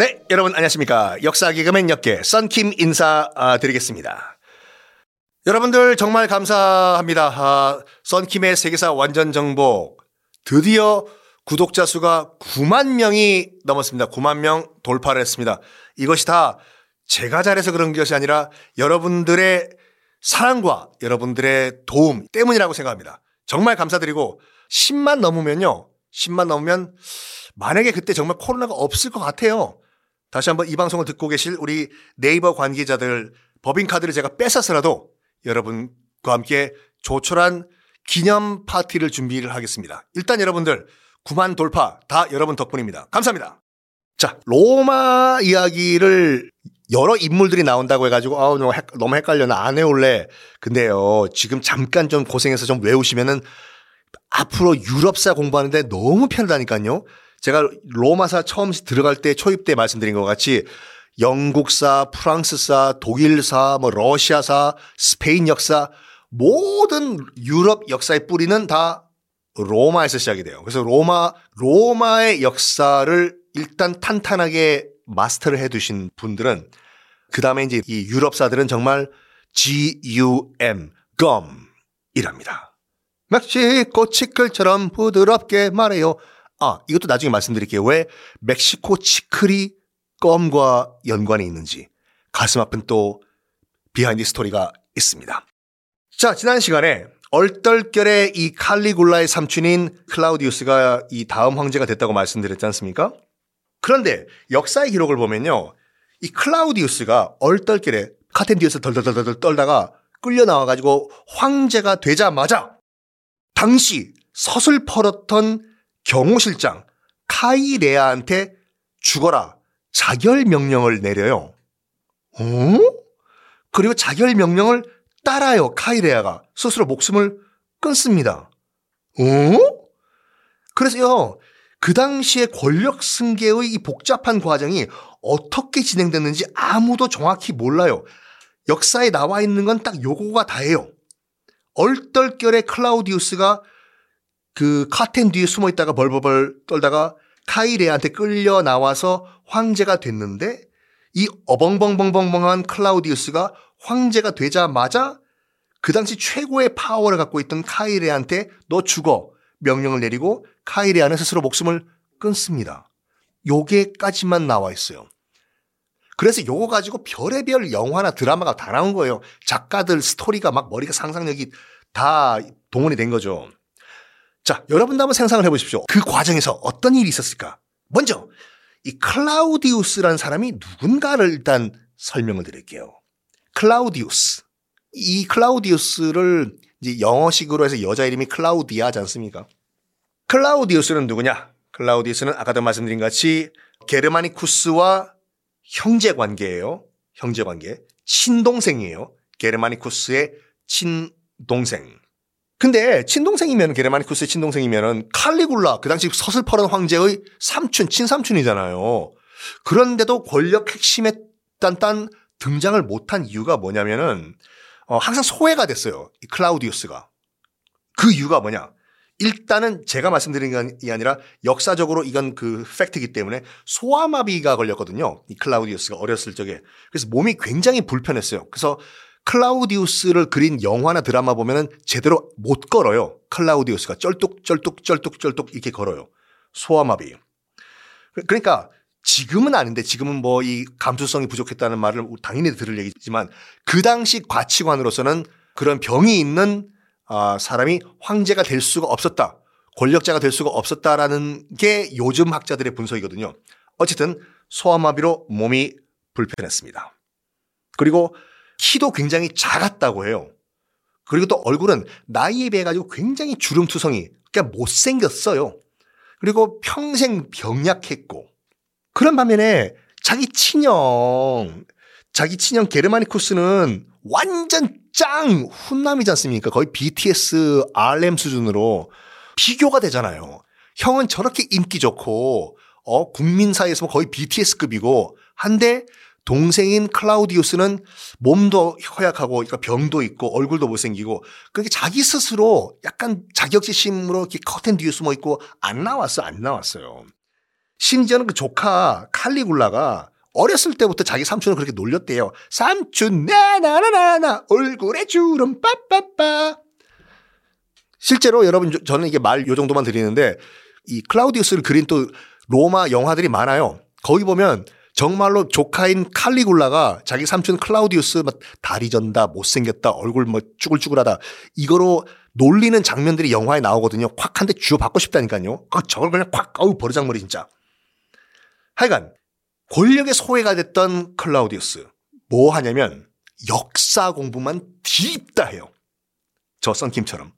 네, 여러분 안녕하십니까. 역사 개그맨 역계 썬킴 인사드리겠습니다. 여러분들 정말 감사합니다. 아, 썬킴의 세계사 완전 정복 드디어 구독자 수가 9만 명이 넘었습니다. 9만 명 돌파를 했습니다. 이것이 다 제가 잘해서 그런 것이 아니라 여러분들의 사랑과 여러분들의 도움 때문이라고 생각합니다. 정말 감사드리고 10만 넘으면요. 10만 넘으면 만약에 그때 정말 코로나가 없을 것 같아요. 다시 한번 이 방송을 듣고 계실 우리 네이버 관계자들 법인카드를 제가 뺏어서라도 여러분과 함께 조촐한 기념 파티를 준비를 하겠습니다. 일단 여러분들 9만 돌파 다 여러분 덕분입니다. 감사합니다. 자, 로마 이야기를 여러 인물들이 나온다고 해가지고 아우 너무, 헷갈려 나 안 해올래. 근데요 지금 잠깐 좀 고생해서 좀 외우시면은 앞으로 유럽사 공부하는데 너무 편하다니까요. 제가 로마사 처음 들어갈 때 초입 때 말씀드린 것 같이 영국사, 프랑스사, 독일사, 뭐 러시아사, 스페인 역사 모든 유럽 역사의 뿌리는 다 로마에서 시작이 돼요. 그래서 로마 로마의 역사를 일단 탄탄하게 마스터를 해 두신 분들은 그 다음에 이제 이 유럽사들은 정말 GUM gum이랍니다. 멕시코 치클처럼 부드럽게 말해요. 아, 이것도 나중에 말씀드릴게요. 왜 멕시코 치클이 껌과 연관이 있는지 가슴 아픈 또 비하인드 스토리가 있습니다. 자, 지난 시간에 얼떨결에 이 칼리굴라의 삼촌인 클라우디우스가 이 다음 황제가 됐다고 말씀드렸지 않습니까? 그런데 역사의 기록을 보면요. 이 클라우디우스가 얼떨결에 카텐디우스 덜덜덜덜 떨다가 끌려 나와가지고 황제가 되자마자 당시 서슬퍼렇던 경호실장 카이레아한테 죽어라 자결 명령을 내려요. 어? 그리고 자결 명령을 따라요. 카이레아가 스스로 목숨을 끊습니다. 어? 그래서요. 그 당시에 권력 승계의 이 복잡한 과정이 어떻게 진행됐는지 아무도 정확히 몰라요. 역사에 나와 있는 건 딱 요거가 다예요. 얼떨결에 클라우디우스가 그 카텐 뒤에 숨어 있다가 벌벌벌 떨다가 카이레한테 끌려 나와서 황제가 됐는데 이 어벙벙벙벙벙한 클라우디우스가 황제가 되자마자 그 당시 최고의 파워를 갖고 있던 카이레한테 너 죽어 명령을 내리고 카이레아는 스스로 목숨을 끊습니다. 요게까지만 나와 있어요. 그래서 요거 가지고 별의별 영화나 드라마가 다 나온 거예요. 작가들 스토리가 막 머리가 상상력이 다 동원이 된 거죠. 자, 여러분도 한번 생각을 해 보십시오. 그 과정에서 어떤 일이 있었을까? 먼저 이 클라우디우스라는 사람이 누군가를 일단 설명을 드릴게요. 클라우디우스. 이 클라우디우스를 이제 영어식으로 해서 여자 이름이 클라우디아지 않습니까? 클라우디우스는 누구냐? 클라우디우스는 아까도 말씀드린 같이 게르마니쿠스와 형제 관계예요. 형제 관계. 친동생이에요. 게르마니쿠스의 친동생. 근데 친동생이면 게르마니쿠스의 친동생이면은 칼리굴라 그 당시 서슬퍼런 황제의 삼촌 친삼촌이잖아요. 그런데도 권력 핵심에 딴딴 등장을 못한 이유가 뭐냐면은 어, 항상 소외가 됐어요. 이 클라우디우스가. 그 이유가 뭐냐? 일단은 제가 말씀드린 게 아니라 역사적으로 이건 그 팩트이기 때문에 소아마비가 걸렸거든요. 이 클라우디우스가 어렸을 적에. 그래서 몸이 굉장히 불편했어요. 그래서 클라우디우스를 그린 영화나 드라마 보면은 제대로 못 걸어요. 클라우디우스가 쩔뚝쩔뚝 쩔뚝 쩔뚝 이렇게 걸어요. 소아마비. 그러니까 지금은 아닌데 지금은 뭐 이 감수성이 부족했다는 말을 당연히 들을 얘기지만 그 당시 가치관으로서는 그런 병이 있는 아, 사람이 황제가 될 수가 없었다. 권력자가 될 수가 없었다라는 게 요즘 학자들의 분석이거든요. 어쨌든 소아마비로 몸이 불편했습니다. 그리고 키도 굉장히 작았다고 해요. 그리고 또 얼굴은 나이에 비해 가지고 굉장히 주름투성이 그러니까 못생겼어요. 그리고 평생 병약했고 그런 반면에 자기 친형 자기 친형 게르마니쿠스는 완전 짱 훈남이지 않습니까? 거의 BTS RM 수준으로 비교가 되잖아요. 형은 저렇게 인기 좋고 어 국민 사이에서 거의 BTS급이고 한데 동생인 클라우디우스는 몸도 허약하고 그러니까 병도 있고 얼굴도 못생기고 그렇게 자기 스스로 약간 자격지심으로 커튼 뒤에 숨어 있고 안 나왔어 안 나왔어요. 심지어는 그 조카 칼리굴라가 어렸을 때부터 자기 삼촌을 그렇게 놀렸대요. 삼촌 나나나나나 얼굴에 주름 빠빠빠. 실제로 여러분 저는 이게 말 요 정도만 드리는데 이 클라우디우스를 그린 또 로마 영화들이 많아요. 거기 보면 정말로 조카인 칼리굴라가 자기 삼촌 클라우디우스 막 다리 전다 못생겼다 얼굴 뭐 쭈글쭈글하다 이거로 놀리는 장면들이 영화에 나오거든요. 콱 한 대 쥐어 받고 싶다니까요. 그 저걸 그냥 콱 어우 버르장머리 진짜. 하여간 권력의 소외가 됐던 클라우디우스 뭐 하냐면 역사 공부만 딥다 해요. 저 썬킴처럼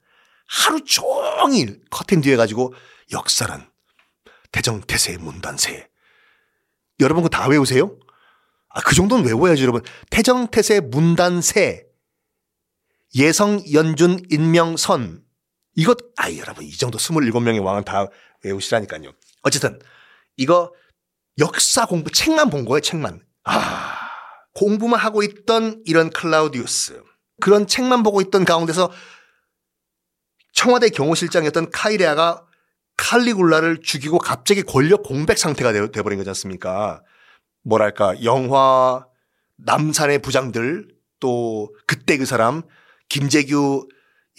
하루 종일 커튼 뒤에 가지고 역사란 대정태세 문단세 여러분 그거 다 외우세요? 아, 그 정도는 외워야죠, 여러분. 태정태세 문단세 예성 연준 인명선 이것 아 여러분 이 정도 27명의 왕은 다 외우시라니까요. 어쨌든 이거 역사 공부 책만 본 거예요, 책만. 아, 공부만 하고 있던 이런 클라우디우스. 그런 책만 보고 있던 가운데서 청와대 경호실장이었던 카이레아가 칼리굴라를 죽이고 갑자기 권력 공백 상태가 되어버린 거지 않습니까? 뭐랄까, 영화, 남산의 부장들, 또 그때 그 사람, 김재규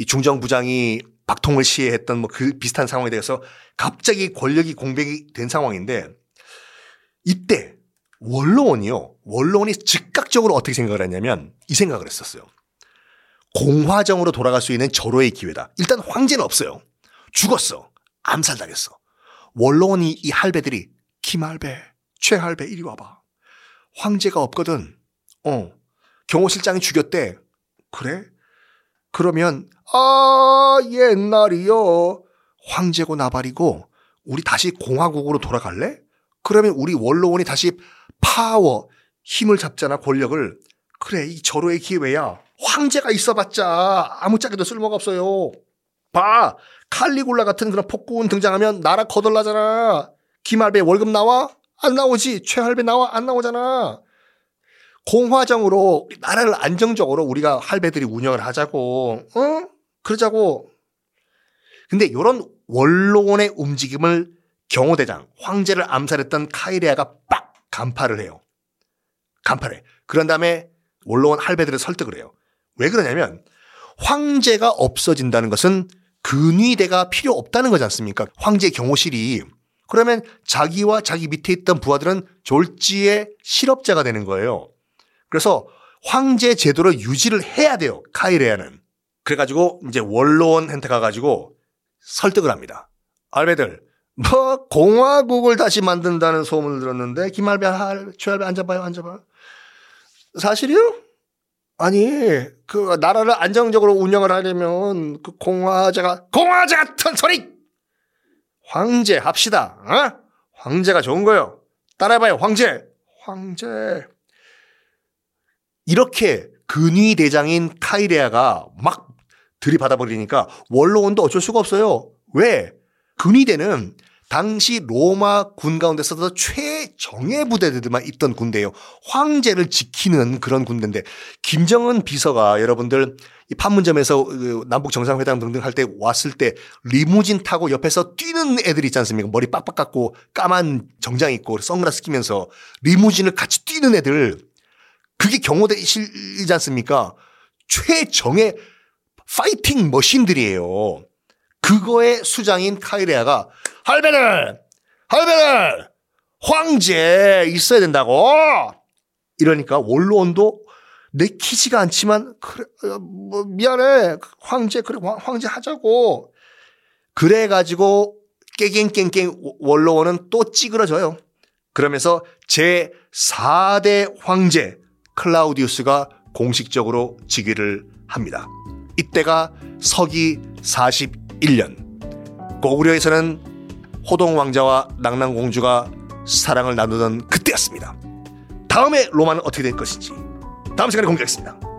중정 부장이 박통을 시해했던 뭐 그 비슷한 상황에 대해서 갑자기 권력이 공백이 된 상황인데 이때 원로원이요. 원로원이 즉각적으로 어떻게 생각을 했냐면 이 생각을 했었어요. 공화정으로 돌아갈 수 있는 절호의 기회다. 일단 황제는 없어요. 죽었어. 암살당했어. 원로원이 이 할배들이 김할배, 최할배 이리 와봐. 황제가 없거든. 어. 경호실장이 죽였대. 그래? 그러면 아 옛날이요. 황제고 나발이고 우리 다시 공화국으로 돌아갈래? 그러면 우리 원로원이 다시 파워, 힘을 잡잖아, 권력을. 그래, 이 절호의 기회야. 황제가 있어봤자 아무짝에도 쓸모가 없어요. 봐, 칼리굴라 같은 그런 폭군 등장하면 나라 거덜나잖아. 김할배 월급 나와? 안 나오지. 최할배 나와? 안 나오잖아. 공화정으로 나라를 안정적으로 우리가 할배들이 운영을 하자고. 어? 그러자고. 근데 이런 원로원의 움직임을 경호대장, 황제를 암살했던 카이레아가 빡 간파를 해요. 간파를 해. 그런 다음에 원로원 할배들을 설득을 해요. 왜 그러냐면 황제가 없어진다는 것은 근위대가 필요 없다는 거지 않습니까? 황제 경호실이. 그러면 자기와 자기 밑에 있던 부하들은 졸지의 실업자가 되는 거예요. 그래서 황제 제도를 유지를 해야 돼요. 카이레아는. 그래가지고 이제 원로원한테 가가지고 설득을 합니다. 알베들, 뭐 공화국을 다시 만든다는 소문을 들었는데 김할배, 최할배 앉아봐요, 앉아봐요. 사실이요? 아니, 그 나라를 안정적으로 운영을 하려면 그 공화제가 공화제 같은 소리! 황제 합시다. 어? 황제가 좋은 거요. 따라해봐요, 황제. 황제. 이렇게 근위 대장인 카이레아가 막 들이받아 버리니까 원로원도 어쩔 수가 없어요. 왜? 근위대는 당시 로마 군 가운데서도 최 정예 부대들만 있던 군대예요. 황제를 지키는 그런 군대인데 김정은 비서가 여러분들 이 판문점에서 그 남북 정상회담 등등 할 때 왔을 때 리무진 타고 옆에서 뛰는 애들 있지 않습니까? 머리 빡빡 깎고 까만 정장 입고 선글라스 끼면서 리무진을 같이 뛰는 애들 그게 경호대이지 않습니까? 최정예 파이팅 머신들이에요. 그거의 수장인 카이레아가 할배들, 할배들, 황제 있어야 된다고. 이러니까 원로원도 내키지가 않지만 그래 어, 뭐 미안해 황제 그래 황제 하자고 그래 가지고 깨갱깽깽 원로원은 또 찌그러져요. 그러면서 제 4대 황제 클라우디우스가 공식적으로 즉위를 합니다. 이때가 서기 41년. 고구려에서는 호동 왕자와 낙랑 공주가 사랑을 나누던 그때였습니다. 다음에 로마는 어떻게 될 것인지 다음 시간에 공개하겠습니다.